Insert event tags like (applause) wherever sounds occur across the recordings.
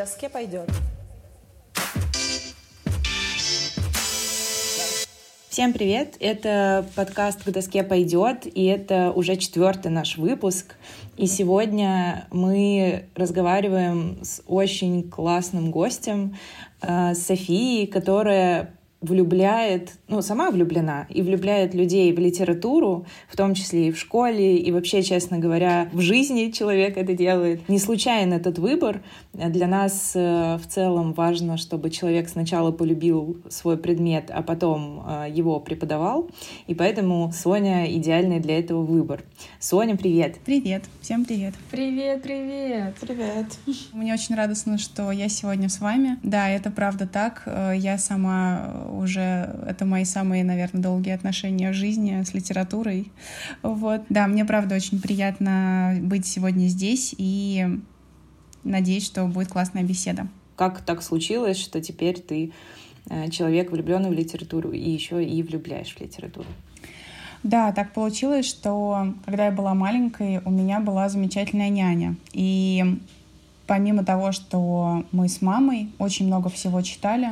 доске пойдет. Всем привет! Это подкаст «К доске пойдет», и это уже четвертый наш выпуск. И сегодня мы разговариваем с очень классным гостем, э, Софией, которая влюбляет, ну, сама влюблена и влюбляет людей в литературу, в том числе и в школе, и вообще, честно говоря, в жизни человек это делает. Не случайно этот выбор. Для нас э, в целом важно, чтобы человек сначала полюбил свой предмет, а потом э, его преподавал. И поэтому Соня идеальный для этого выбор. Соня, привет! Привет! Всем привет! Привет, привет! Привет! Мне очень радостно, что я сегодня с вами. Да, это правда так. Э, я сама уже это мои самые, наверное, долгие отношения в жизни с литературой. Вот. Да, мне правда очень приятно быть сегодня здесь и надеюсь, что будет классная беседа. Как так случилось, что теперь ты э, человек, влюбленный в литературу, и еще и влюбляешь в литературу? Да, так получилось, что когда я была маленькой, у меня была замечательная няня. И помимо того, что мы с мамой очень много всего читали,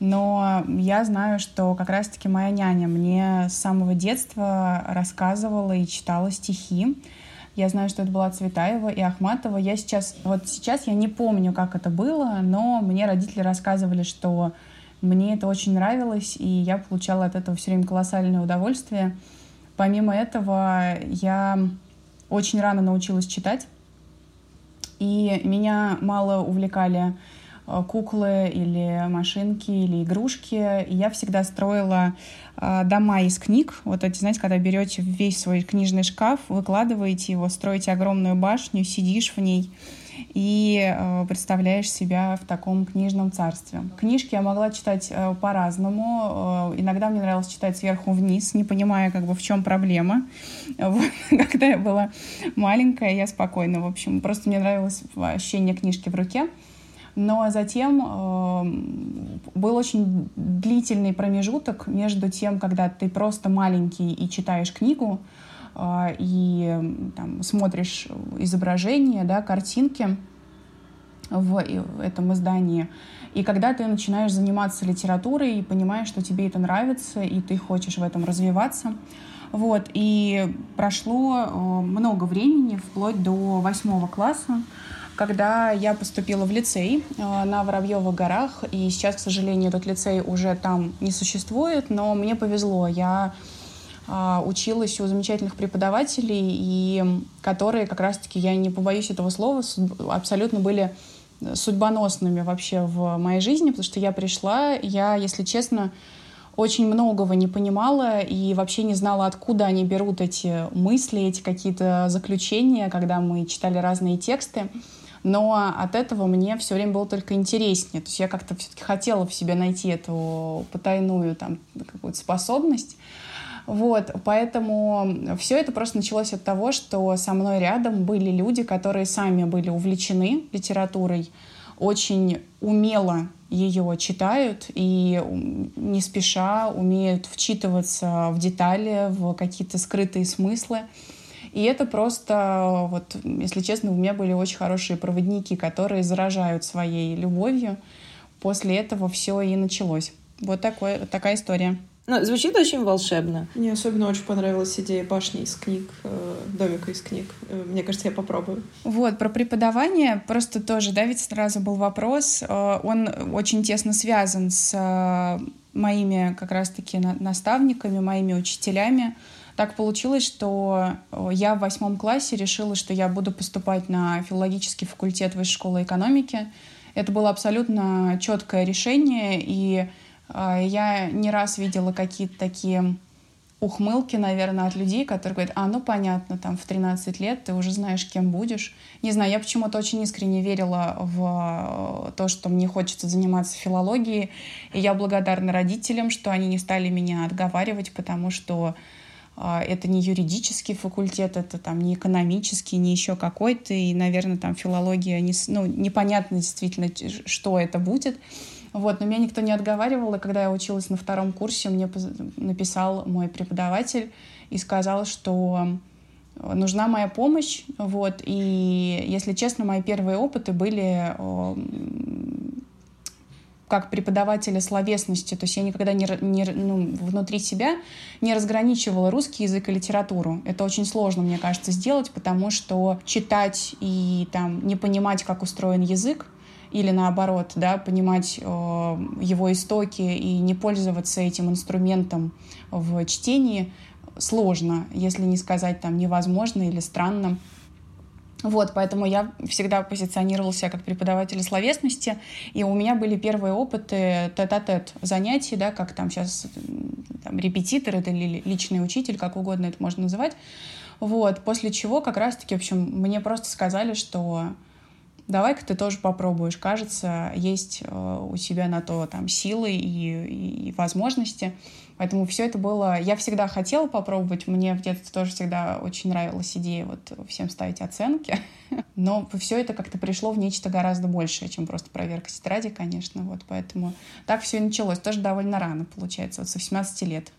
но я знаю, что как раз-таки моя няня мне с самого детства рассказывала и читала стихи. Я знаю, что это была Цветаева и Ахматова. Я сейчас, вот сейчас я не помню, как это было, но мне родители рассказывали, что мне это очень нравилось, и я получала от этого все время колоссальное удовольствие. Помимо этого, я очень рано научилась читать, и меня мало увлекали куклы или машинки или игрушки. И я всегда строила э, дома из книг. Вот эти, знаете, когда берете весь свой книжный шкаф, выкладываете его, строите огромную башню, сидишь в ней и э, представляешь себя в таком книжном царстве. Книжки я могла читать э, по-разному. Э, иногда мне нравилось читать сверху вниз, не понимая, как бы в чем проблема. (laughs) Когда я была маленькая, я спокойно, в общем, просто мне нравилось ощущение книжки в руке. Но затем э, был очень длительный промежуток между тем, когда ты просто маленький и читаешь книгу, э, и там, смотришь изображения, да, картинки в этом издании, и когда ты начинаешь заниматься литературой и понимаешь, что тебе это нравится, и ты хочешь в этом развиваться. Вот, и прошло э, много времени, вплоть до восьмого класса, когда я поступила в лицей э, на Воробьевых горах, и сейчас, к сожалению, этот лицей уже там не существует, но мне повезло, я э, училась у замечательных преподавателей, и которые как раз-таки, я не побоюсь этого слова, абсолютно были судьбоносными вообще в моей жизни, потому что я пришла, я, если честно, очень многого не понимала и вообще не знала, откуда они берут эти мысли, эти какие-то заключения, когда мы читали разные тексты но от этого мне все время было только интереснее. То есть я как-то все-таки хотела в себе найти эту потайную там какую-то способность. Вот, поэтому все это просто началось от того, что со мной рядом были люди, которые сами были увлечены литературой, очень умело ее читают и не спеша умеют вчитываться в детали, в какие-то скрытые смыслы. И это просто, вот, если честно, у меня были очень хорошие проводники, которые заражают своей любовью. После этого все и началось. Вот такой, такая история. Ну, звучит очень волшебно. Мне особенно очень понравилась идея башни из книг, э, домика из книг. Э, мне кажется, я попробую. Вот, про преподавание просто тоже, да, ведь сразу был вопрос. Э, он очень тесно связан с моими как раз-таки наставниками, моими учителями. Так получилось, что я в восьмом классе решила, что я буду поступать на филологический факультет Высшей школы экономики. Это было абсолютно четкое решение, и э, я не раз видела какие-то такие ухмылки, наверное, от людей, которые говорят, а, ну понятно, там в 13 лет ты уже знаешь, кем будешь. Не знаю, я почему-то очень искренне верила в то, что мне хочется заниматься филологией, и я благодарна родителям, что они не стали меня отговаривать, потому что а, это не юридический факультет, это там не экономический, не еще какой-то, и, наверное, там филология, не, ну, непонятно действительно, что это будет. Вот, но меня никто не отговаривал, и когда я училась на втором курсе, мне написал мой преподаватель и сказал, что нужна моя помощь, вот, и, если честно, мои первые опыты были как преподавателя словесности, то есть я никогда не, не, ну, внутри себя не разграничивала русский язык и литературу. Это очень сложно, мне кажется, сделать, потому что читать и там не понимать, как устроен язык, или наоборот, да, понимать э, его истоки и не пользоваться этим инструментом в чтении сложно, если не сказать там невозможно или странно. Вот, поэтому я всегда позиционировала себя как преподаватель словесности, и у меня были первые опыты тет-а-тет занятий, да, как там сейчас там, репетитор или личный учитель, как угодно это можно называть. Вот, после чего как раз-таки, в общем, мне просто сказали, что давай-ка ты тоже попробуешь. Кажется, есть э, у тебя на то там силы и, и возможности. Поэтому все это было... Я всегда хотела попробовать. Мне в детстве тоже всегда очень нравилась идея вот всем ставить оценки. (laughs) Но все это как-то пришло в нечто гораздо большее, чем просто проверка тетради, конечно. Вот поэтому так все и началось. Тоже довольно рано, получается, вот со 18 лет.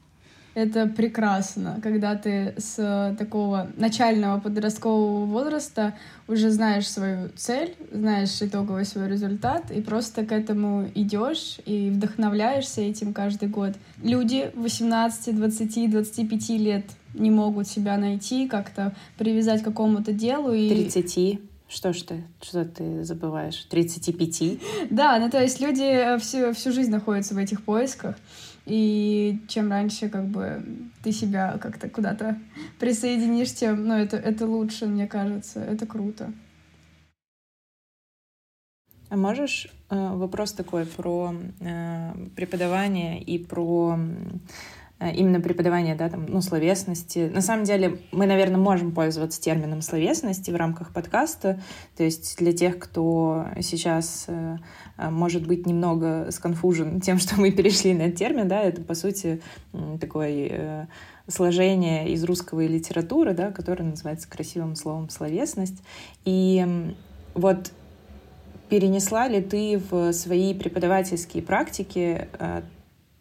Это прекрасно, когда ты с такого начального подросткового возраста уже знаешь свою цель, знаешь итоговый свой результат, и просто к этому идешь и вдохновляешься этим каждый год. Люди 18, 20, 25 лет не могут себя найти, как-то привязать к какому-то делу. И... 30. Что ж ты, что ты забываешь? 35? Да, ну то есть люди всю, всю жизнь находятся в этих поисках. И чем раньше как бы ты себя как-то куда-то присоединишь, тем, ну, это, это лучше, мне кажется. Это круто. А можешь э, вопрос такой про э, преподавание и про Э, именно преподавание, да, там, ну, словесности. На самом деле мы, наверное, можем пользоваться термином словесности в рамках подкаста. То есть для тех, кто сейчас э, может быть немного сконфужен тем, что мы перешли на термин, да, это, по сути, такое сложение из русского и литературы, да, которое называется красивым словом словесность. И вот перенесла ли ты в свои преподавательские практики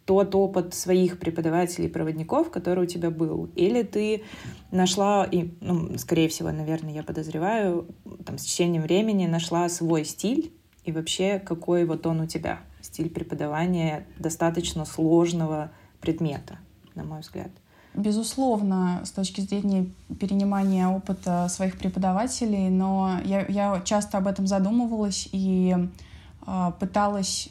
тот опыт своих преподавателей, проводников, который у тебя был? Или ты нашла, и, ну, скорее всего, наверное, я подозреваю, там, с течением времени нашла свой стиль, и вообще какой вот он у тебя? Стиль преподавания достаточно сложного предмета, на мой взгляд. Безусловно, с точки зрения перенимания опыта своих преподавателей, но я, я часто об этом задумывалась и э, пыталась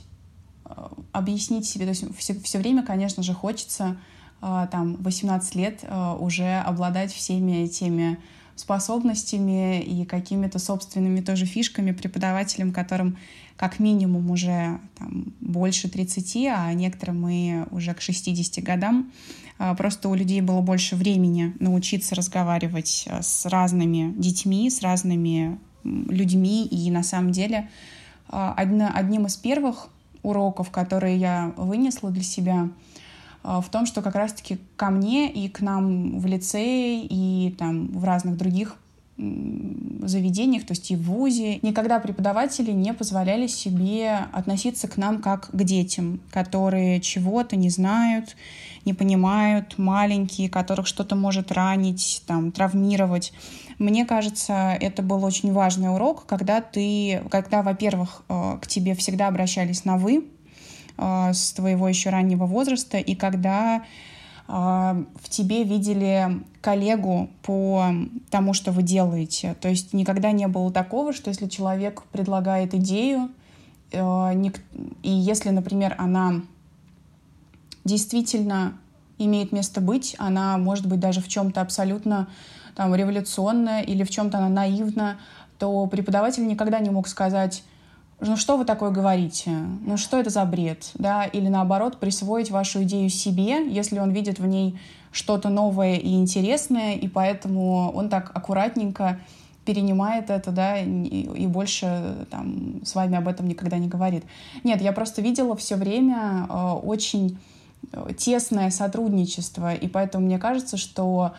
Э, объяснить себе, то есть все, все время, конечно же, хочется э, там 18 лет э, уже обладать всеми теми способностями и какими-то собственными тоже фишками преподавателям, которым как минимум уже там, больше 30, а некоторым мы уже к 60 годам. Просто у людей было больше времени научиться разговаривать с разными детьми, с разными людьми. И на самом деле одним из первых уроков, которые я вынесла для себя, а, в том, что как раз-таки ко мне и к нам в лицее и там в разных других заведениях, то есть и в ВУЗе, никогда преподаватели не позволяли себе относиться к нам как к детям, которые чего-то не знают, не понимают, маленькие, которых что-то может ранить, там, травмировать. Мне кажется, это был очень важный урок, когда ты, когда, во-первых, э, к тебе всегда обращались на «вы», э, с твоего еще раннего возраста, и когда э, в тебе видели коллегу по тому, что вы делаете. То есть никогда не было такого, что если человек предлагает идею, и если, например, она действительно имеет место быть, она может быть даже в чем-то абсолютно там, революционная или в чем-то она наивна, то преподаватель никогда не мог сказать, ну что вы такое говорите, ну что это за бред, да, или наоборот присвоить вашу идею себе, если он видит в ней что-то новое и интересное, и поэтому он так аккуратненько перенимает это, да, и, больше там с вами об этом никогда не говорит. Нет, я просто видела все время э, очень тесное сотрудничество, и поэтому мне кажется, что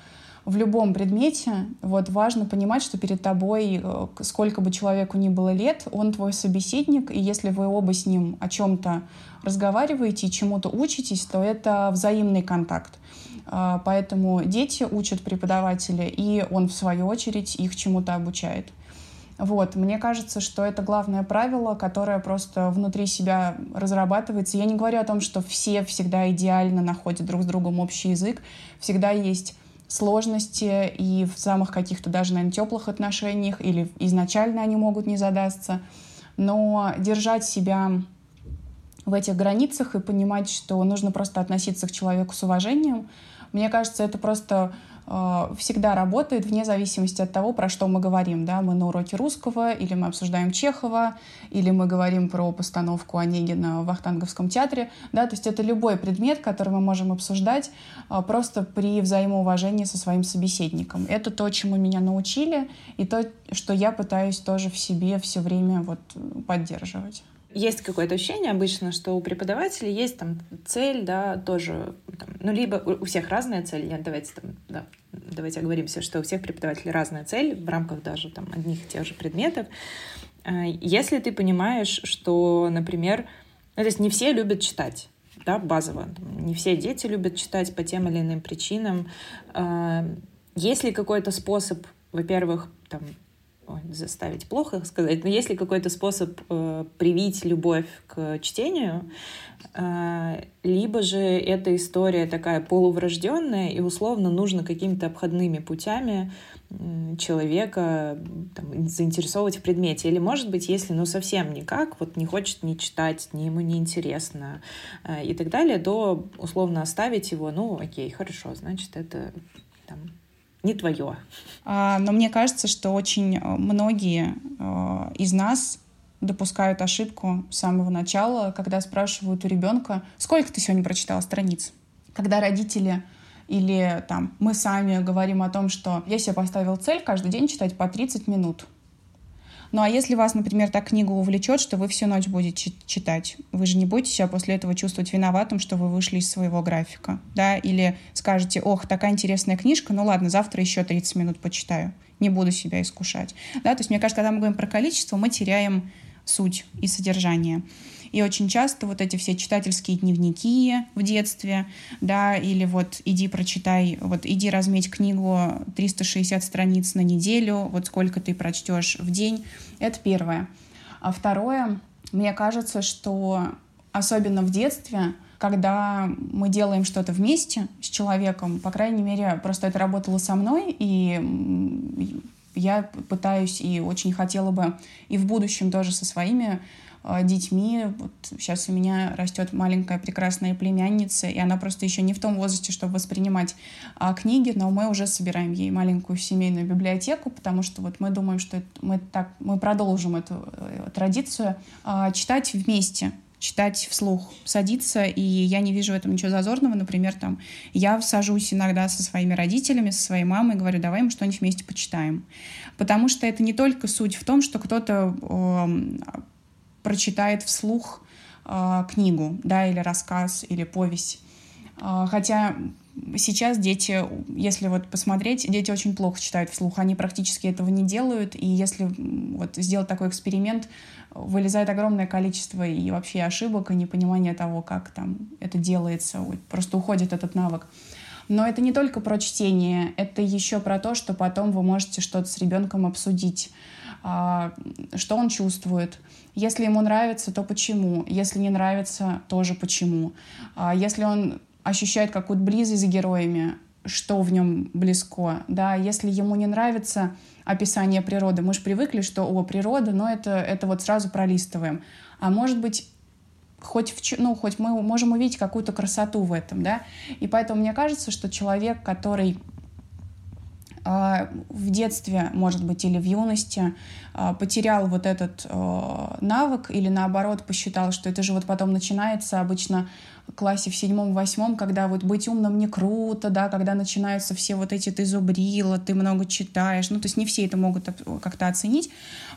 в любом предмете вот важно понимать, что перед тобой, э, сколько бы человеку ни было лет, он твой собеседник, и если вы оба с ним о чем-то разговариваете и чему-то учитесь, то это взаимный контакт. А, поэтому дети учат преподавателя, и он, в свою очередь, их чему-то обучает. Вот, мне кажется, что это главное правило, которое просто внутри себя разрабатывается. Я не говорю о том, что все всегда идеально находят друг с другом общий язык. Всегда есть сложности и в самых каких-то даже, наверное, теплых отношениях или изначально они могут не задаться. Но держать себя в этих границах и понимать, что нужно просто относиться к человеку с уважением, мне кажется, это просто всегда работает вне зависимости от того, про что мы говорим. Да? Мы на уроке русского, или мы обсуждаем Чехова, или мы говорим про постановку Онегина в Вахтанговском театре. Да? То есть это любой предмет, который мы можем обсуждать э, просто при взаимоуважении со своим собеседником. Это то, чему меня научили, и то, что я пытаюсь тоже в себе все время вот поддерживать есть какое-то ощущение обычно, что у преподавателей есть там цель, да, тоже, там, ну, либо у всех разная цель, нет, давайте там, да, давайте оговоримся, что у всех преподавателей разная цель в рамках даже там одних и тех же предметов. А, если ты понимаешь, что, например, ну, то есть не все любят читать, да, базово, не все дети любят читать по тем или иным причинам. А, есть ли какой-то способ, во-первых, там, ой, заставить плохо сказать, но есть ли какой-то способ э, привить любовь к чтению, э, либо же эта история такая полуврожденная, и условно нужно какими-то обходными путями э, человека там, заинтересовывать в предмете. Или, может быть, если ну совсем никак, вот не хочет ни читать, ни ему не интересно э, и так далее, то условно оставить его, ну окей, хорошо, значит, это там, не твое. А, но мне кажется, что очень э, многие э, из нас допускают ошибку с самого начала, когда спрашивают у ребенка, сколько ты сегодня прочитала страниц? Когда родители или там мы сами говорим о том, что я себе поставил цель каждый день читать по 30 минут — ну а если вас, например, так книга увлечет, что вы всю ночь будете читать, вы же не будете себя после этого чувствовать виноватым, что вы вышли из своего графика, да, или скажете, ох, такая интересная книжка, ну ладно, завтра еще 30 минут почитаю, не буду себя искушать, да, то есть мне кажется, когда мы говорим про количество, мы теряем суть и содержание. И очень часто вот эти все читательские дневники в детстве, да, или вот иди прочитай, вот иди разметь книгу 360 страниц на неделю, вот сколько ты прочтешь в день. Это первое. А второе, мне кажется, что особенно в детстве, когда мы делаем что-то вместе с человеком, по крайней мере, просто это работало со мной, и я пытаюсь и очень хотела бы и в будущем тоже со своими детьми. Вот сейчас у меня растет маленькая прекрасная племянница, и она просто еще не в том возрасте, чтобы воспринимать а, книги, но мы уже собираем ей маленькую семейную библиотеку, потому что вот мы думаем, что это, мы так мы продолжим эту э, традицию а, читать вместе читать вслух, садиться, и я не вижу в этом ничего зазорного. Например, там, я сажусь иногда со своими родителями, со своей мамой, и говорю, давай мы что-нибудь вместе почитаем. Потому что это не только суть в том, что кто-то э, прочитает вслух э, книгу, да, или рассказ, или повесть. Э, хотя сейчас дети, если вот посмотреть, дети очень плохо читают вслух, они практически этого не делают, и если вот сделать такой эксперимент, вылезает огромное количество и вообще ошибок, и непонимание того, как там это делается, просто уходит этот навык. Но это не только про чтение, это еще про то, что потом вы можете что-то с ребенком обсудить, что он чувствует, если ему нравится, то почему? Если не нравится, тоже почему? А если он ощущает какую-то близость с героями, что в нем близко, да, если ему не нравится описание природы, мы же привыкли, что, о, природа, но это, это вот сразу пролистываем. А может быть, хоть, в, ну, хоть мы можем увидеть какую-то красоту в этом, да, и поэтому мне кажется, что человек, который а, в детстве, может быть, или в юности а, потерял вот этот а, навык или наоборот посчитал, что это же вот потом начинается обычно в классе в седьмом-восьмом, когда вот быть умным не круто, да, когда начинаются все вот эти ты зубрила, ты много читаешь, ну, то есть не все это могут как-то оценить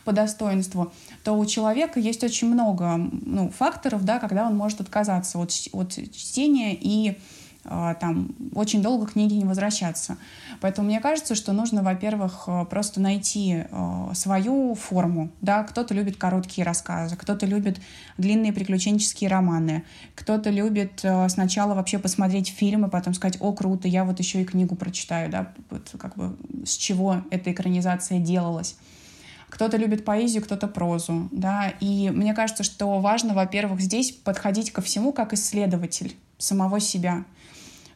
по достоинству, то у человека есть очень много ну, факторов, да, когда он может отказаться от, от чтения и а, там очень долго книги не возвращаться. Поэтому мне кажется, что нужно, во-первых, э, просто найти э, свою форму. Да? Кто-то любит короткие рассказы, кто-то любит длинные приключенческие романы, кто-то любит э, сначала вообще посмотреть фильм и потом сказать, о, круто, я вот еще и книгу прочитаю, да, вот как бы с чего эта экранизация делалась. Кто-то любит поэзию, кто-то прозу, да, и мне кажется, что важно, во-первых, здесь подходить ко всему как исследователь самого себя —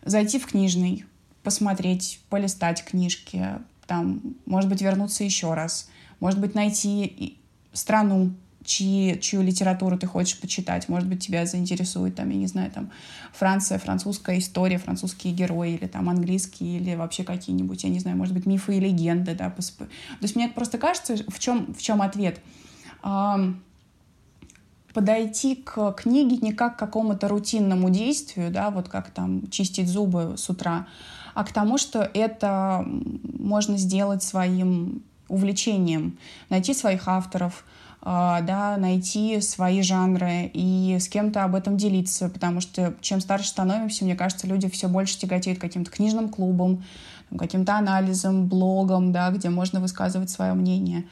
зайти в книжный, посмотреть, полистать книжки, там, может быть, вернуться еще раз, может быть, найти страну, чьи, чью литературу ты хочешь почитать. Может быть, тебя заинтересует, там, я не знаю, там, Франция, французская история, французские герои, или там английские, или вообще какие-нибудь, я не знаю, может быть, мифы и легенды, да. То есть мне просто кажется, в чем, в чем ответ подойти к книге не как к какому-то рутинному действию, да, вот как там чистить зубы с утра, а к тому, что это можно сделать своим увлечением, найти своих авторов, а, да, найти свои жанры и с кем-то об этом делиться, потому что чем старше становимся, мне кажется, люди все больше тяготеют каким-то книжным клубом, каким-то анализом, блогом, да, где можно высказывать свое мнение.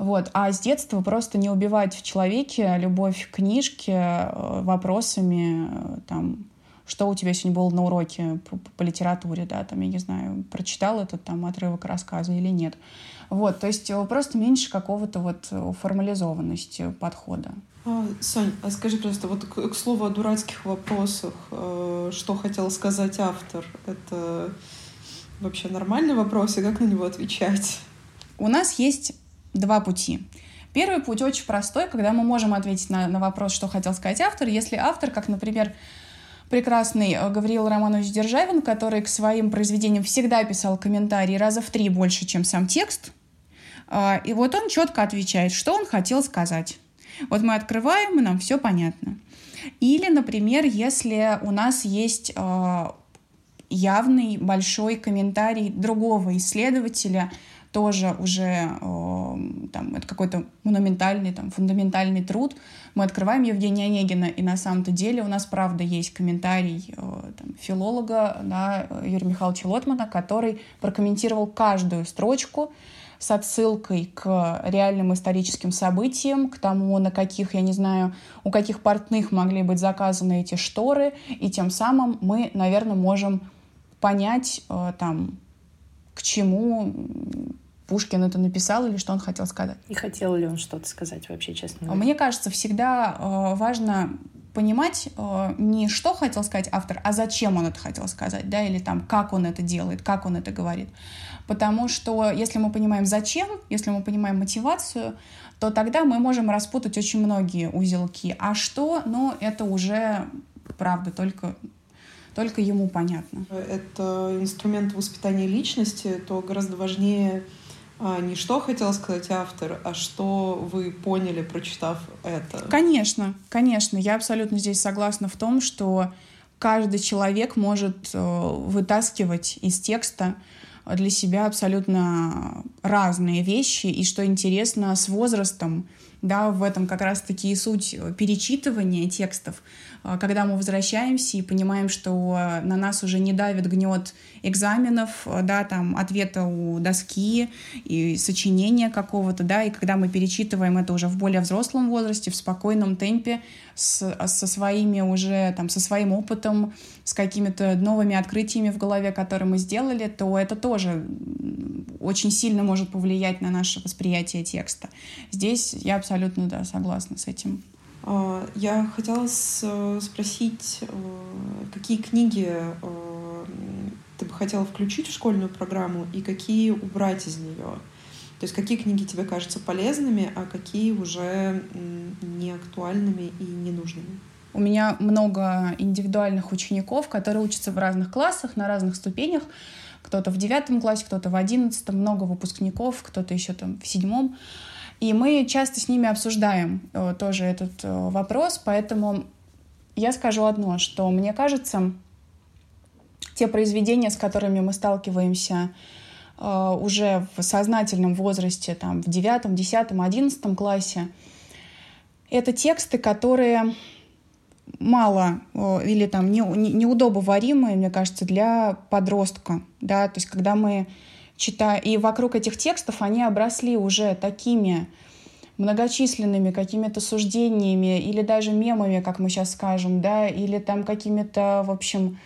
Вот. А с детства просто не убивать в человеке любовь к книжке э, вопросами, э, там, что у тебя сегодня было на уроке по, по литературе, да, там, я не знаю, прочитал этот там отрывок рассказа или нет. Вот, то есть э, просто меньше какого-то вот формализованности подхода. А, Сонь, а скажи просто, вот к, к слову о дурацких вопросах, э, что хотел сказать автор, это вообще нормальный вопрос, и как на него отвечать? У нас есть два пути. Первый путь очень простой, когда мы можем ответить на, на вопрос, что хотел сказать автор, если автор, как, например, прекрасный э, Гавриил Романович Державин, который к своим произведениям всегда писал комментарии раза в три больше, чем сам текст, э, и вот он четко отвечает, что он хотел сказать. Вот мы открываем, и нам все понятно. Или, например, если у нас есть э, явный большой комментарий другого исследователя, тоже уже э, там, это какой-то монументальный, там, фундаментальный труд. Мы открываем Евгения Онегина, и на самом-то деле у нас, правда, есть комментарий э, там, филолога да, Юрия Михайловича Лотмана, который прокомментировал каждую строчку с отсылкой к реальным историческим событиям, к тому, на каких, я не знаю, у каких портных могли быть заказаны эти шторы, и тем самым мы, наверное, можем понять э, там, к чему Пушкин это написал или что он хотел сказать. И хотел ли он что-то сказать вообще, честно Мне кажется, всегда э, важно понимать э, не что хотел сказать автор, а зачем он это хотел сказать, да, или там как он это делает, как он это говорит. Потому что если мы понимаем зачем, если мы понимаем мотивацию, то тогда мы можем распутать очень многие узелки. А что, ну, это уже, правда, только только ему понятно. Это инструмент воспитания личности, то гораздо важнее не что хотел сказать автор, а что вы поняли, прочитав это. Конечно, конечно. Я абсолютно здесь согласна в том, что каждый человек может э, вытаскивать из текста для себя абсолютно разные вещи. И что интересно, с возрастом, да, в этом как раз-таки и суть перечитывания текстов, а, когда мы возвращаемся и понимаем, что а, на нас уже не давит гнет экзаменов, а, да, там, ответа у доски и сочинения какого-то, да, и когда мы перечитываем это уже в более взрослом возрасте, в спокойном темпе, с, со своими уже, там, со своим опытом, с какими-то новыми открытиями в голове, которые мы сделали, то это тоже очень сильно может повлиять на наше восприятие текста. Здесь я абсолютно, да, согласна с этим. А, я хотела спросить, э, какие книги э, ты бы хотела включить в школьную программу и какие убрать из нее? То есть какие книги тебе кажутся полезными, а какие уже не актуальными и ненужными? У меня много индивидуальных учеников, которые учатся в разных классах, на разных ступенях. Кто-то в девятом классе, кто-то в одиннадцатом, много выпускников, кто-то еще там в седьмом. И мы часто с ними обсуждаем э, тоже этот э, вопрос, поэтому я скажу одно, что мне кажется, те произведения, с которыми мы сталкиваемся э, уже в сознательном возрасте, там, в девятом, десятом, одиннадцатом классе, это тексты, которые мало или там не, не, неудобоваримые, мне кажется, для подростка, да, то есть когда мы читаем, и вокруг этих текстов они обросли уже такими многочисленными какими-то суждениями или даже мемами, как мы сейчас скажем, да, или там какими-то, в общем,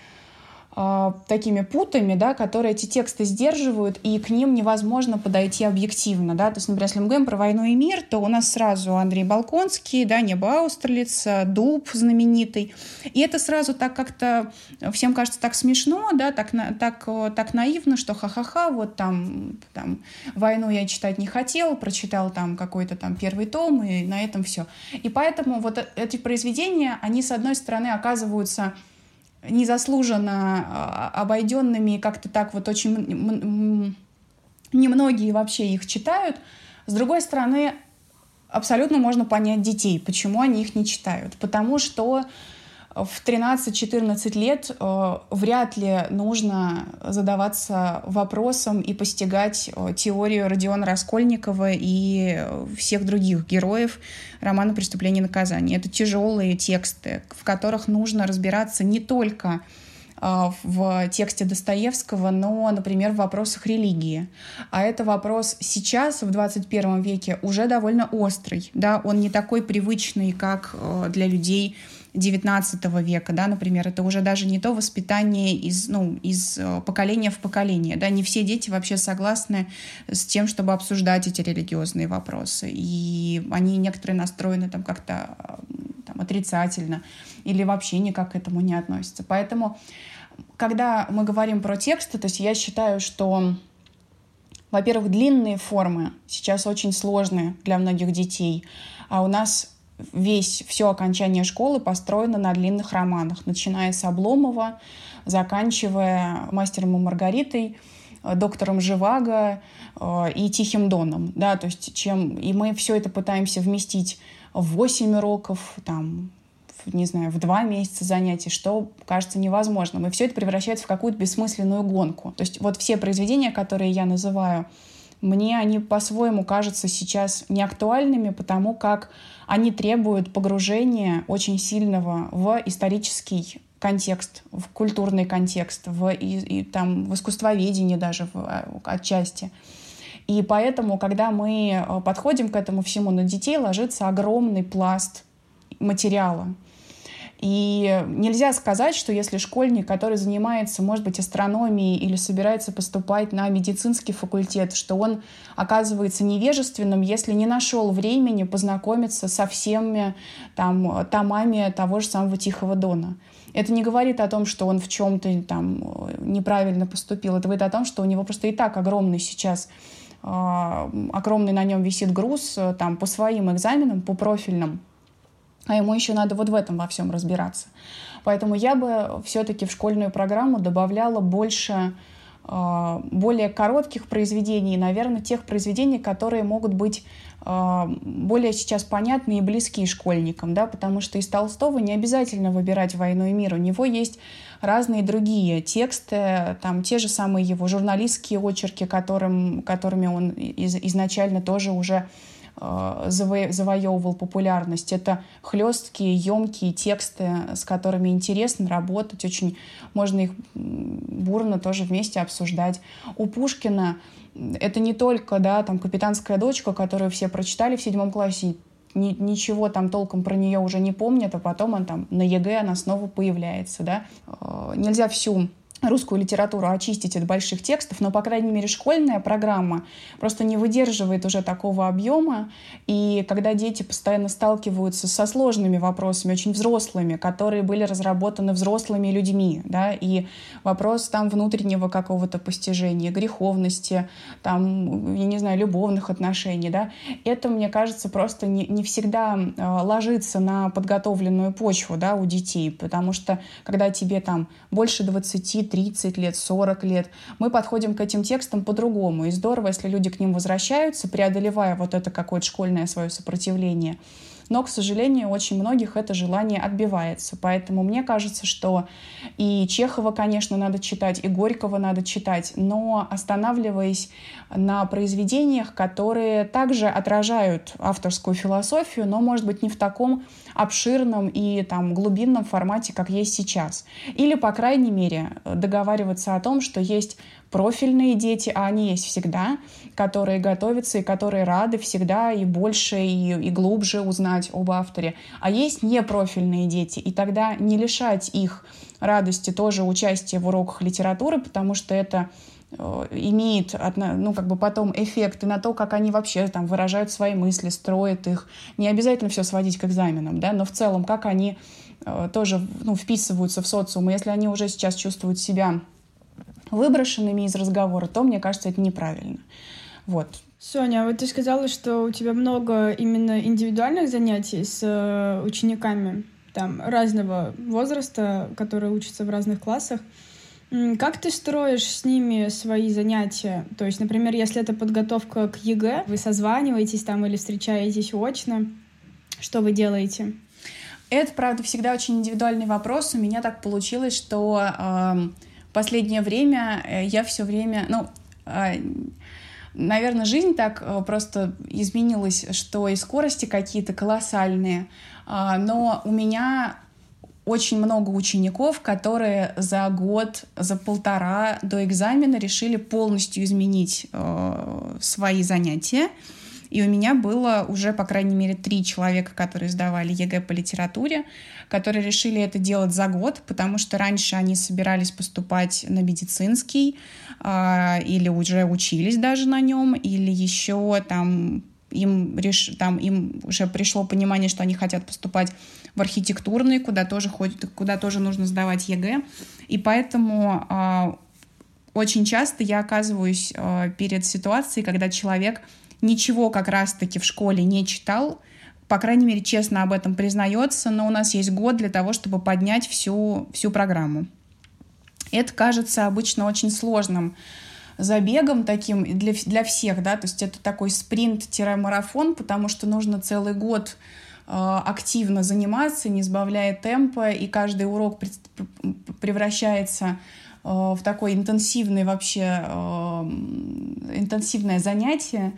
а, такими путами, да, которые эти тексты сдерживают, и к ним невозможно подойти объективно. Да? То есть, например, если мы говорим про «Войну и мир», то у нас сразу Андрей Балконский, да, «Небо Аустерлиц», «Дуб» знаменитый. И это сразу так как-то всем кажется так смешно, да, так, так, так наивно, что ха-ха-ха, вот там, там «Войну» я читать не хотел, прочитал там какой-то там первый том, и на этом все. И поэтому вот э, эти произведения, они, с одной стороны, оказываются незаслуженно а, обойденными, как-то так вот очень немногие вообще их читают. С другой стороны, абсолютно можно понять детей, почему они их не читают. Потому что в 13-14 лет э, вряд ли нужно задаваться вопросом и постигать э, теорию Родиона Раскольникова и э, всех других героев романа «Преступление и наказание». Это тяжелые тексты, в которых нужно разбираться не только в тексте Достоевского, но, например, в вопросах религии. А это вопрос сейчас, в 21 веке, уже довольно острый. Да? Он не такой привычный, как для людей XIX века, да, например, это уже даже не то воспитание из, ну, из э, поколения в поколение, да, не все дети вообще согласны с тем, чтобы обсуждать эти религиозные вопросы, и они некоторые настроены там как-то там, отрицательно или вообще никак к этому не относятся. Поэтому, когда мы говорим про тексты, то есть я считаю, что во-первых, длинные формы сейчас очень сложные для многих детей, а у нас весь, все окончание школы построено на длинных романах, начиная с Обломова, заканчивая «Мастером и Маргаритой», э, доктором Живаго э, и Тихим Доном, да, то есть чем, и мы все это пытаемся вместить в 8 уроков, там, не знаю, в два месяца занятий, что кажется невозможным. И все это превращается в какую-то бессмысленную гонку. То есть вот все произведения, которые я называю, мне они по-своему кажутся сейчас неактуальными, потому как они требуют погружения очень сильного в исторический контекст, в культурный контекст, в, и, и, там, в искусствоведение даже в, а, отчасти. И поэтому, когда мы э, подходим к этому всему, на детей ложится огромный пласт материала. И нельзя сказать, что если школьник, который занимается, может быть, астрономией или собирается поступать на медицинский факультет, что он оказывается невежественным, если не нашел времени познакомиться со всеми там, томами того же самого Тихого Дона. Это не говорит о том, что он в чем-то там неправильно поступил. Это говорит о том, что у него просто и так огромный сейчас а, огромный на нем висит груз там, по своим экзаменам, по профильным а ему еще надо вот в этом во всем разбираться. Поэтому я бы все-таки в школьную программу добавляла больше а, более коротких произведений, наверное, тех произведений, которые могут быть а, более сейчас понятны и близкие школьникам, да, потому что из Толстого не обязательно выбирать «Войну и мир», у него есть разные другие тексты, там те же самые его журналистские очерки, которым, которыми он из, изначально тоже уже заво завоевывал популярность. Это хлесткие, емкие тексты, с которыми интересно работать, очень можно их бурно тоже вместе обсуждать. У Пушкина это не только да, там, «Капитанская дочка», которую все прочитали в седьмом классе, ни, ничего там толком про нее уже не помнят, а потом он там на ЕГЭ она снова появляется. Да? Э, нельзя всю русскую литературу очистить от больших текстов, но, по крайней мере, школьная программа просто не выдерживает уже такого объема. И когда дети постоянно сталкиваются со сложными вопросами, очень взрослыми, которые были разработаны взрослыми людьми, да, и вопрос там внутреннего какого-то постижения, греховности, там, я не знаю, любовных отношений, да, это, мне кажется, просто не, не всегда э, ложится на подготовленную почву, да, у детей, потому что когда тебе там больше 20 30 лет, 40 лет, мы подходим к этим текстам по-другому. И здорово, если люди к ним возвращаются, преодолевая вот это какое-то школьное свое сопротивление. но, к сожалению, очень многих это желание отбивается. Поэтому мне кажется, что и Чехова, конечно, надо читать, и Горького надо читать, но останавливаясь на произведениях, которые также отражают авторскую философию, но, может быть, не в таком обширном и там глубинном формате, как есть сейчас. Или, по крайней мере, договариваться о том, что есть профильные дети, а они есть всегда, которые готовятся и которые рады всегда и больше, и, и глубже узнать об авторе. А есть непрофильные дети, и тогда не лишать их радости тоже участия в уроках литературы, потому что это имеет ну, как бы потом эффекты на то, как они вообще там выражают свои мысли, строят их. Не обязательно все сводить к экзаменам, да, но в целом, как они э, тоже ну, вписываются в социум. Если они уже сейчас чувствуют себя выброшенными из разговора, то, мне кажется, это неправильно. Вот. Соня, а вот ты сказала, что у тебя много именно индивидуальных занятий с э, учениками там разного возраста, которые учатся в разных классах. Как ты строишь с ними свои занятия? То есть, например, если это подготовка к ЕГЭ, вы созваниваетесь там или встречаетесь очно, что вы делаете? Это, правда, всегда очень индивидуальный вопрос. У меня так получилось, что э, последнее время э, я все время, ну, э, наверное, жизнь так э, просто изменилась, что и скорости какие-то колоссальные, а, но у меня очень много учеников, которые за год, за полтора до экзамена решили полностью изменить э, свои занятия. И у меня было уже, по крайней мере, три человека, которые сдавали ЕГЭ по литературе, которые решили это делать за год, потому что раньше они собирались поступать на медицинский э, или уже учились даже на нем, или еще там им, реш... там, им уже пришло понимание, что они хотят поступать в архитектурный, куда тоже, ходят, куда тоже нужно сдавать ЕГЭ. И поэтому э, очень часто я оказываюсь э, перед ситуацией, когда человек ничего как раз-таки в школе не читал, по крайней мере, честно об этом признается, но у нас есть год для того, чтобы поднять всю, всю программу. Это кажется обычно очень сложным забегом таким для, для всех, да, то есть это такой спринт-марафон, потому что нужно целый год э, активно заниматься, не сбавляя темпа, и каждый урок превращается э, в такое интенсивное вообще э, интенсивное занятие,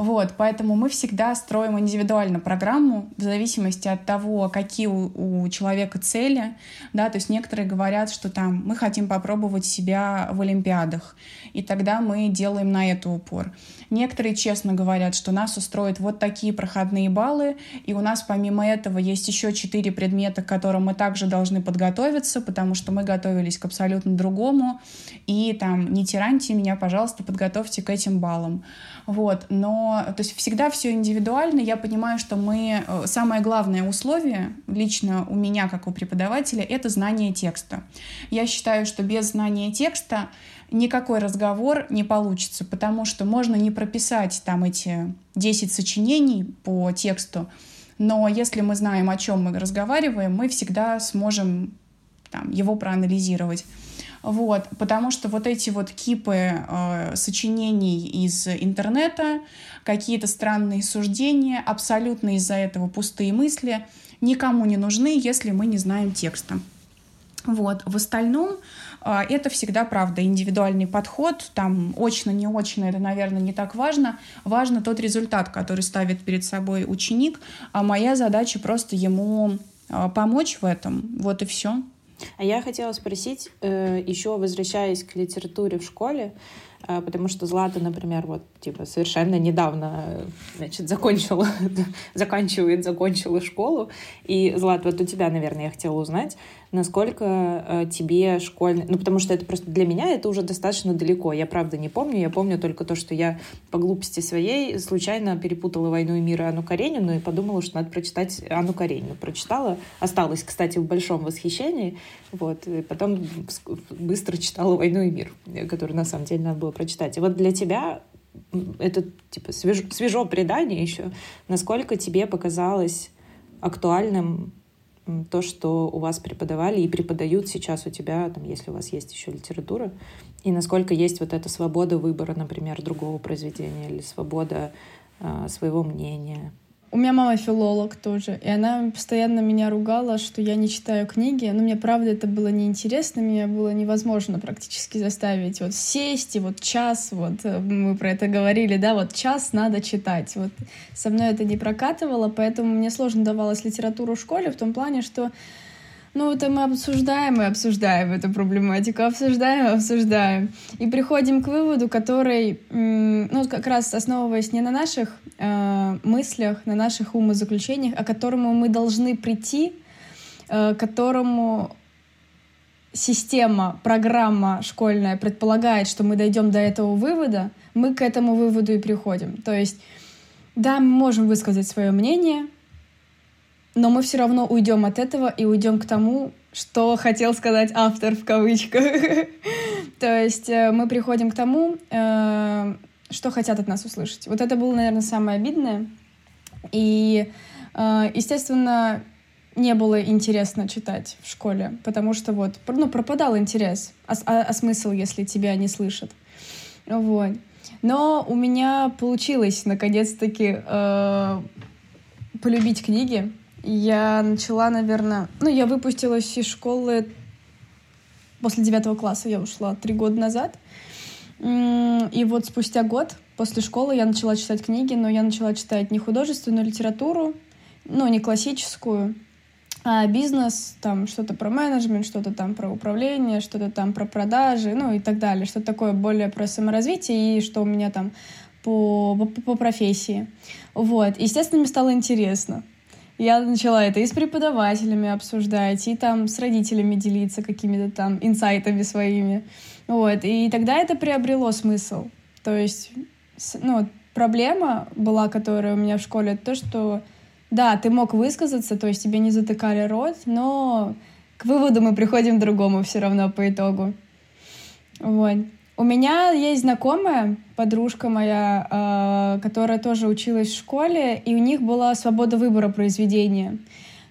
вот, поэтому мы всегда строим индивидуально программу в зависимости от того, какие у, у человека цели. Да, то есть некоторые говорят, что там мы хотим попробовать себя в Олимпиадах, и тогда мы делаем на это упор. Некоторые честно говорят, что нас устроят вот такие проходные баллы, и у нас помимо этого есть еще четыре предмета, к которым мы также должны подготовиться, потому что мы готовились к абсолютно другому, и там не тираньте меня, пожалуйста, подготовьте к этим баллам. Вот, но, то есть всегда все индивидуально. Я понимаю, что мы, э, самое главное условие лично у меня, как у преподавателя, это знание текста. Я считаю, что без знания текста никакой разговор не получится, потому что можно не прописать там эти 10 сочинений по тексту, но если мы знаем, о чем мы разговариваем, мы всегда сможем там, его проанализировать. Вот, потому что вот эти вот кипы э, сочинений из интернета, какие-то странные суждения, абсолютно из-за этого пустые мысли, никому не нужны, если мы не знаем текста. Вот. В остальном это всегда, правда, индивидуальный подход. Там очно, не очно, это, наверное, не так важно. Важно тот результат, который ставит перед собой ученик. А моя задача просто ему э, помочь в этом. Вот и все. А я хотела спросить, э, еще возвращаясь к литературе в школе, потому что Злата, например, вот типа совершенно недавно, значит, закончила, (laughs) заканчивает, закончила школу, и Злат, вот у тебя, наверное, я хотела узнать, насколько э, тебе школьный... Ну, потому что это просто для меня это уже достаточно далеко. Я, правда, не помню. Я помню только то, что я по глупости своей случайно перепутала «Войну и мир» и Анну Каренину и подумала, что надо прочитать Анну Каренину. Прочитала. Осталась, кстати, в большом восхищении. Вот. И потом быстро читала «Войну и мир», которую, на самом деле, надо было прочитать. И вот для тебя это, типа, свежо, свежо предание еще. Насколько тебе показалось актуальным то, что у вас преподавали и преподают сейчас у тебя, там, если у вас есть еще литература, и насколько есть вот эта свобода выбора, например, другого произведения или свобода э, своего мнения. У меня мама филолог тоже, и она постоянно меня ругала, что я не читаю книги. Но мне, правда, это было неинтересно, меня было невозможно практически заставить вот сесть и вот час, вот э, мы про это говорили, да, вот час надо читать. Вот со мной это не прокатывало, поэтому мне сложно давалась литература в школе в том плане, что ну, это мы обсуждаем и обсуждаем эту проблематику, обсуждаем и обсуждаем. И приходим к выводу, который, ну, как раз основываясь не на наших э, мыслях, на наших умозаключениях, а к которому мы должны прийти, э, которому система, программа школьная предполагает, что мы дойдем до этого вывода, мы к этому выводу и приходим. То есть, да, мы можем высказать свое мнение, но мы все равно уйдем от этого и уйдем к тому, что хотел сказать автор в кавычках. (laughs) То есть э, мы приходим к тому, э, что хотят от нас услышать. Вот это было, наверное, самое обидное. И, э, естественно, не было интересно читать в школе, потому что вот, ну, пропадал интерес, а, а, а смысл, если тебя не слышат. Вот. Но у меня получилось, наконец-таки, э, полюбить книги, я начала, наверное... Ну, я выпустилась из школы после девятого класса. Я ушла три года назад. И вот спустя год после школы я начала читать книги, но я начала читать не художественную литературу, ну, не классическую, а бизнес, там что-то про менеджмент, что-то там про управление, что-то там про продажи, ну и так далее, что-то такое более про саморазвитие и что у меня там по, по, по профессии. Вот. Естественно, мне стало интересно я начала это и с преподавателями обсуждать, и там с родителями делиться какими-то там инсайтами своими. Вот. И тогда это приобрело смысл. То есть, ну, проблема была, которая у меня в школе, то, что да, ты мог высказаться, то есть тебе не затыкали рот, но к выводу мы приходим к другому все равно по итогу. Вот. У меня есть знакомая, подружка моя, э, которая тоже училась в школе, и у них была свобода выбора произведения.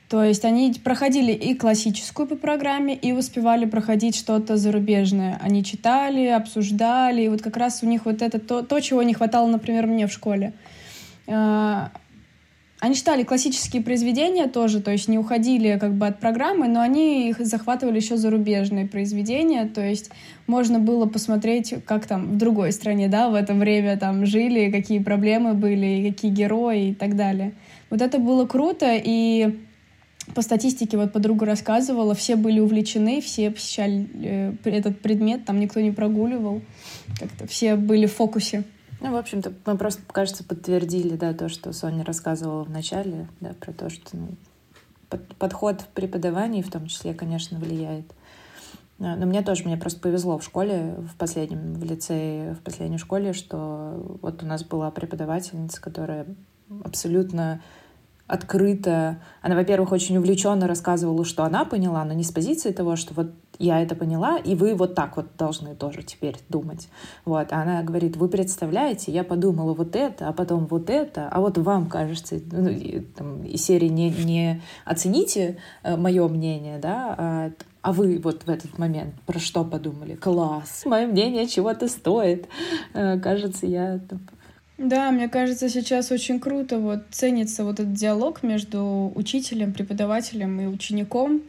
То есть они проходили и классическую по программе, и успевали проходить что-то зарубежное. Они читали, обсуждали, и вот как раз у них вот это то, то чего не хватало, например, мне в школе. Э, они читали классические произведения тоже, то есть не уходили как бы от программы, но они их захватывали еще зарубежные произведения, то есть можно было посмотреть, как там в другой стране, да, в это время там жили, какие проблемы были, какие герои и так далее. Вот это было круто, и по статистике вот подруга рассказывала, все были увлечены, все посещали э, этот предмет, там никто не прогуливал, как-то все были в фокусе. Ну, в общем-то, мы просто, кажется, подтвердили, да, то, что Соня рассказывала в начале, да, про то, что ну, под, подход в преподавании в том числе, конечно, влияет. Но мне тоже, мне просто повезло в школе, в последнем, в лицее, в последней школе, что вот у нас была преподавательница, которая абсолютно открыто. Она, во-первых, очень увлеченно рассказывала, что она поняла, но не с позиции того, что вот я это поняла, и вы вот так вот должны тоже теперь думать. Вот. А она говорит, вы представляете, я подумала вот это, а потом вот это, а вот вам кажется, ну, и, там, из серии не, не оцените э, мое мнение, да, а, а вы вот в этот момент про что подумали? Класс! Мое мнение чего-то стоит. Э, кажется, я да, мне кажется, сейчас очень круто вот ценится вот этот диалог между учителем, преподавателем и учеником.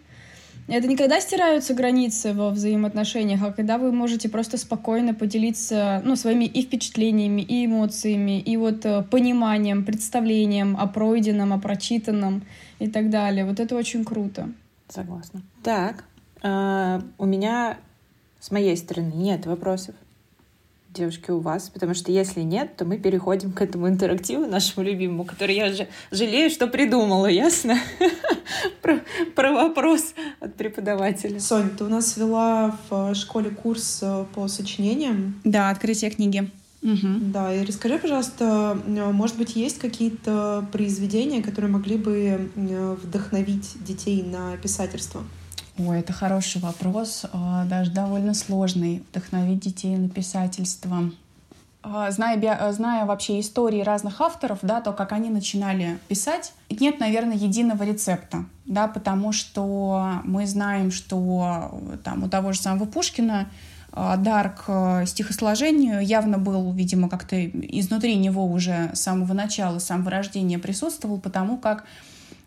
Это не когда стираются границы во взаимоотношениях, а когда вы можете просто спокойно поделиться ну, своими и впечатлениями, и эмоциями, и вот э, пониманием, представлением о пройденном, о прочитанном и так далее. Вот это очень круто. Согласна. Так, э, у меня с моей стороны нет вопросов девушки, у вас? Потому что если нет, то мы переходим к этому интерактиву нашему любимому, который я же жалею, что придумала, ясно? (laughs) про, про вопрос от преподавателя. Сонь, ты у нас вела в школе курс э, по сочинениям. Да, открытие книги. Угу. Да, и расскажи, пожалуйста, э, может быть, есть какие-то произведения, которые могли бы э, вдохновить детей на писательство? Ой, это хороший вопрос, а, даже довольно сложный. Вдохновить детей на писательство. А, зная, зная вообще истории разных авторов, да, то, как они начинали писать, нет, наверное, единого рецепта, да, потому что мы знаем, что там у того же самого Пушкина дар к стихосложению, явно был, видимо, как-то изнутри него уже с самого начала, с самого рождения присутствовал, потому как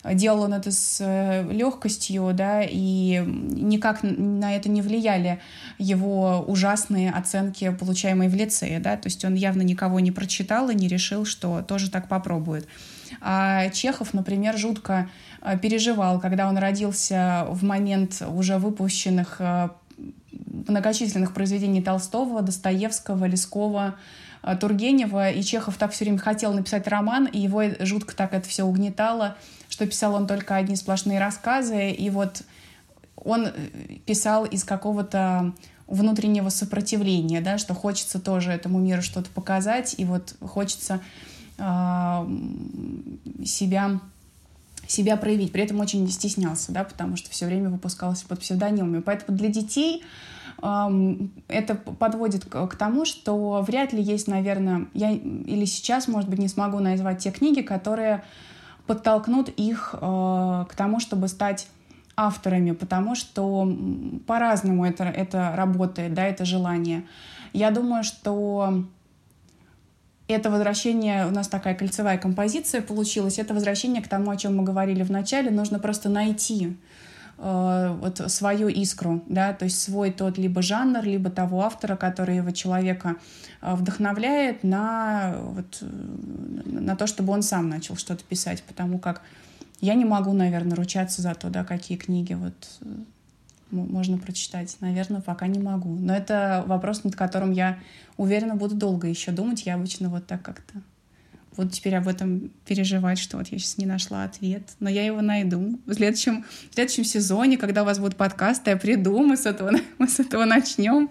делал он это с э, легкостью, да, и никак на это не влияли его ужасные оценки, получаемые в лицее, да, то есть он явно никого не прочитал и не решил, что тоже так попробует. А Чехов, например, жутко э, переживал, когда он родился в момент уже выпущенных э, многочисленных произведений Толстого, Достоевского, Лескова, Тургенева, и Чехов так все время хотел написать роман, и его жутко так это все угнетало, что писал он только одни сплошные рассказы, и вот он э, писал из какого-то внутреннего сопротивления, да, что хочется тоже этому миру что-то показать, и вот хочется э, себя себя проявить. При этом очень стеснялся, да, потому что все время выпускался под псевдонимами. Поэтому для детей э, это подводит к, тому, что вряд ли есть, наверное, я или сейчас, может быть, не смогу назвать те книги, которые подтолкнут их э, к тому, чтобы стать авторами, потому что по-разному это, это работает, да, это желание. Я думаю, что это возвращение, у нас такая кольцевая композиция получилась, это возвращение к тому, о чем мы говорили в начале, нужно просто найти э, вот свою искру, да, то есть свой тот либо жанр, либо того автора, который его человека э, вдохновляет на, вот, на то, чтобы он сам начал что-то писать, потому как я не могу, наверное, ручаться за то, да, какие книги вот э, можно прочитать. Наверное, пока не могу. Но это вопрос, над которым я уверена буду долго еще думать. Я обычно вот так как-то буду теперь об этом переживать, что вот я сейчас не нашла ответ, но я его найду. В следующем, в следующем сезоне, когда у вас будут подкасты, я приду, мы с этого, (laughs) мы с этого начнем.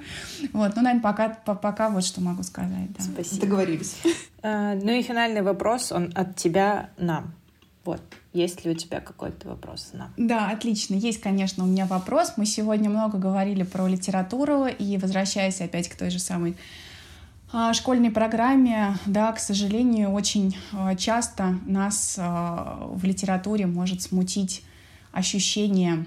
Вот, ну, наверное, пока, пока вот что могу сказать. Да. Спасибо. Договорились. (laughs) А, ну и финальный вопрос, он от тебя нам. Вот. Есть ли у тебя какой-то вопрос? На? Да, отлично. Есть, конечно, у меня вопрос. Мы сегодня много говорили про литературу, и возвращаясь опять к той же самой школьной программе, да, к сожалению, очень а, часто нас а, в литературе может смутить ощущение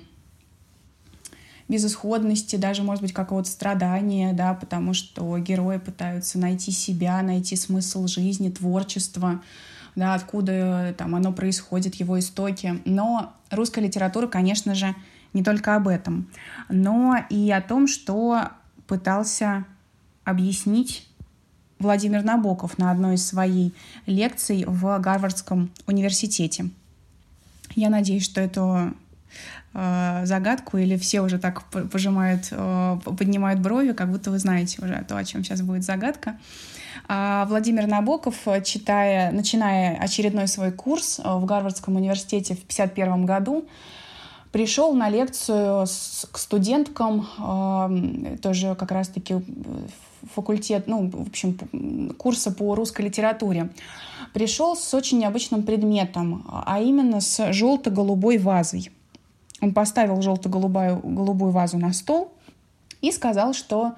безысходности, даже, может быть, какого-то страдания, да, потому что герои пытаются найти себя, найти смысл жизни, творчество, да, откуда там оно происходит, его истоки. Но русская литература, конечно же, не только об этом, но и о том, что пытался объяснить Владимир Набоков на одной из своих лекций в Гарвардском университете. Я надеюсь, что эту э, загадку или все уже так пожимают, э, поднимают брови, как будто вы знаете уже то, о чем сейчас будет загадка. А Владимир Набоков, читая, начиная очередной свой курс э, в Гарвардском университете в 1951 году, пришел на лекцию с, к студенткам, э, тоже как раз-таки факультет, ну, в общем, курса по русской литературе, пришел с очень необычным предметом, а именно с желто-голубой вазой. Он поставил желто-голубую голубую вазу на стол и сказал, что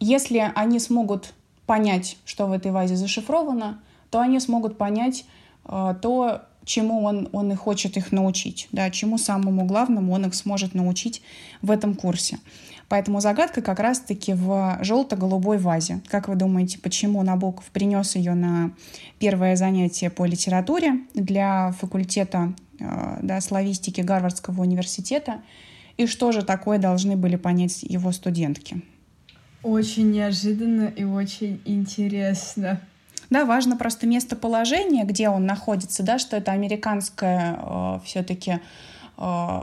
если они смогут понять, что в этой вазе зашифровано, то они смогут понять э, то, чему он, он и хочет их научить, да, чему самому главному он их сможет научить в этом курсе. Поэтому загадка как раз-таки в желто-голубой вазе. Как вы думаете, почему Набоков принес ее на первое занятие по литературе для факультета э, да, славистики Гарвардского университета? И что же такое должны были понять его студентки? Очень неожиданно и очень интересно. Да, важно просто местоположение, где он находится, да, что это американское э, все-таки э,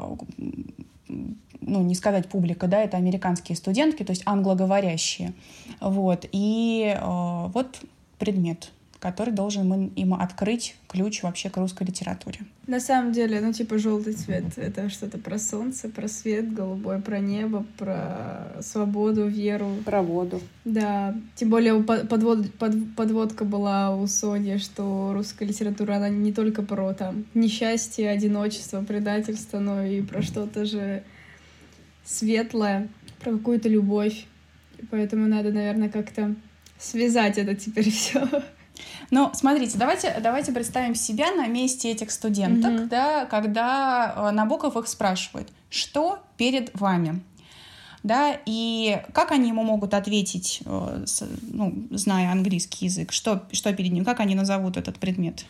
ну, не сказать публика, да, это американские студентки, то есть англоговорящие. Вот. И э, вот предмет, который должен им открыть ключ вообще к русской литературе. На самом деле, ну, типа, желтый цвет — это что-то про солнце, про свет, голубой, про небо, про свободу, веру. Про воду. Да. Тем более подвод, под, подводка была у Сони, что русская литература, она не только про там несчастье, одиночество, предательство, но и про что-то же светлое, про какую-то любовь. И поэтому надо, наверное, как-то связать это теперь (laughs) все. Ну, смотрите, давайте, давайте представим себя на месте этих студенток, mm-hmm. да, когда э, Набоков их спрашивает, что перед вами? да, и как они ему могут ответить, э, ну, зная английский язык, что, что перед ним, как они назовут этот предмет?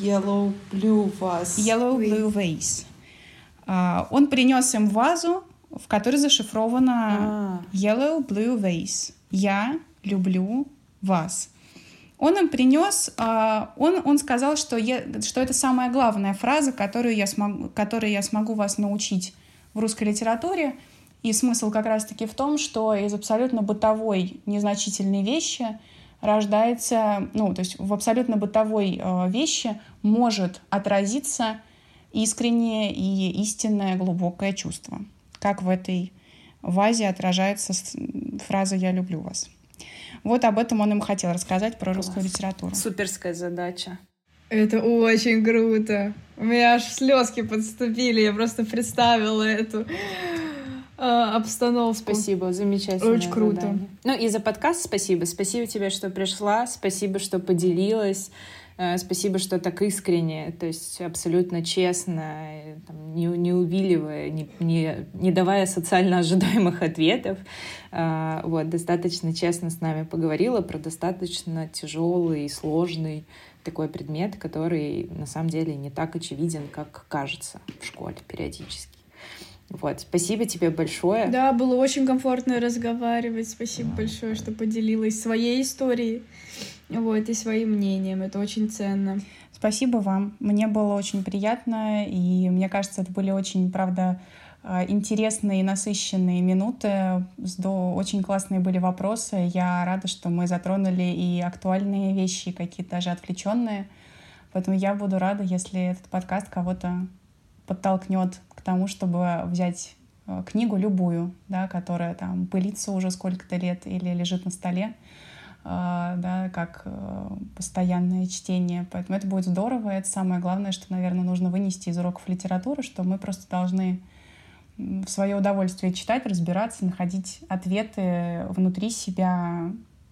Yellow blue vase. Yellow blue vase. А, он принес им вазу, в которой зашифровано а. Yellow blue vase. Я люблю вас. Он им принес, а, он, он сказал, что, я, что это самая главная фраза, которую я, смогу, которую я смогу вас научить в русской литературе. И смысл как раз-таки в том, что из абсолютно бытовой незначительной вещи рождается, ну, то есть в абсолютно бытовой э, вещи может отразиться искреннее и истинное глубокое чувство, как в этой вазе отражается фраза «я люблю вас». Вот об этом он им хотел рассказать, про Класс. русскую литературу. Суперская задача. Это очень круто. У меня аж слезки подступили, я просто представила эту а, обстановку. Спасибо, замечательно. Очень круто. Задание. Ну и за подкаст спасибо. Спасибо тебе, что пришла, спасибо, что поделилась. Э, спасибо, что так искренне, то есть абсолютно честно, там, не, не увиливая, не, не, не давая социально ожидаемых ответов. Э, вот, достаточно честно с нами поговорила про достаточно тяжелый и сложный такой предмет, который на самом деле не так очевиден, как кажется в школе периодически. Вот, спасибо тебе большое. Да, было очень комфортно разговаривать. Спасибо большое, что поделилась своей историей вот, и своим мнением. Это очень ценно. Спасибо вам. Мне было очень приятно, и мне кажется, это были очень, правда, а, интересные и насыщенные минуты. Очень классные были вопросы. Я рада, что мы затронули и актуальные вещи, и какие-то даже отвлеченные. Поэтому я буду рада, если этот подкаст кого-то подтолкнет к тому, чтобы взять а, книгу любую, да, которая там пылится уже сколько-то лет или лежит на столе, да, как э, постоянное чтение. Поэтому это будет здорово. Это самое главное, что, наверное, нужно вынести из уроков литературы, что мы просто должны в свое удовольствие читать, разбираться, находить ответы внутри себя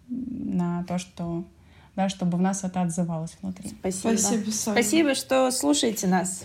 на то, что да, чтобы в нас это отзывалось внутри. Спасибо. Спасибо, Спасибо, что слушаете нас.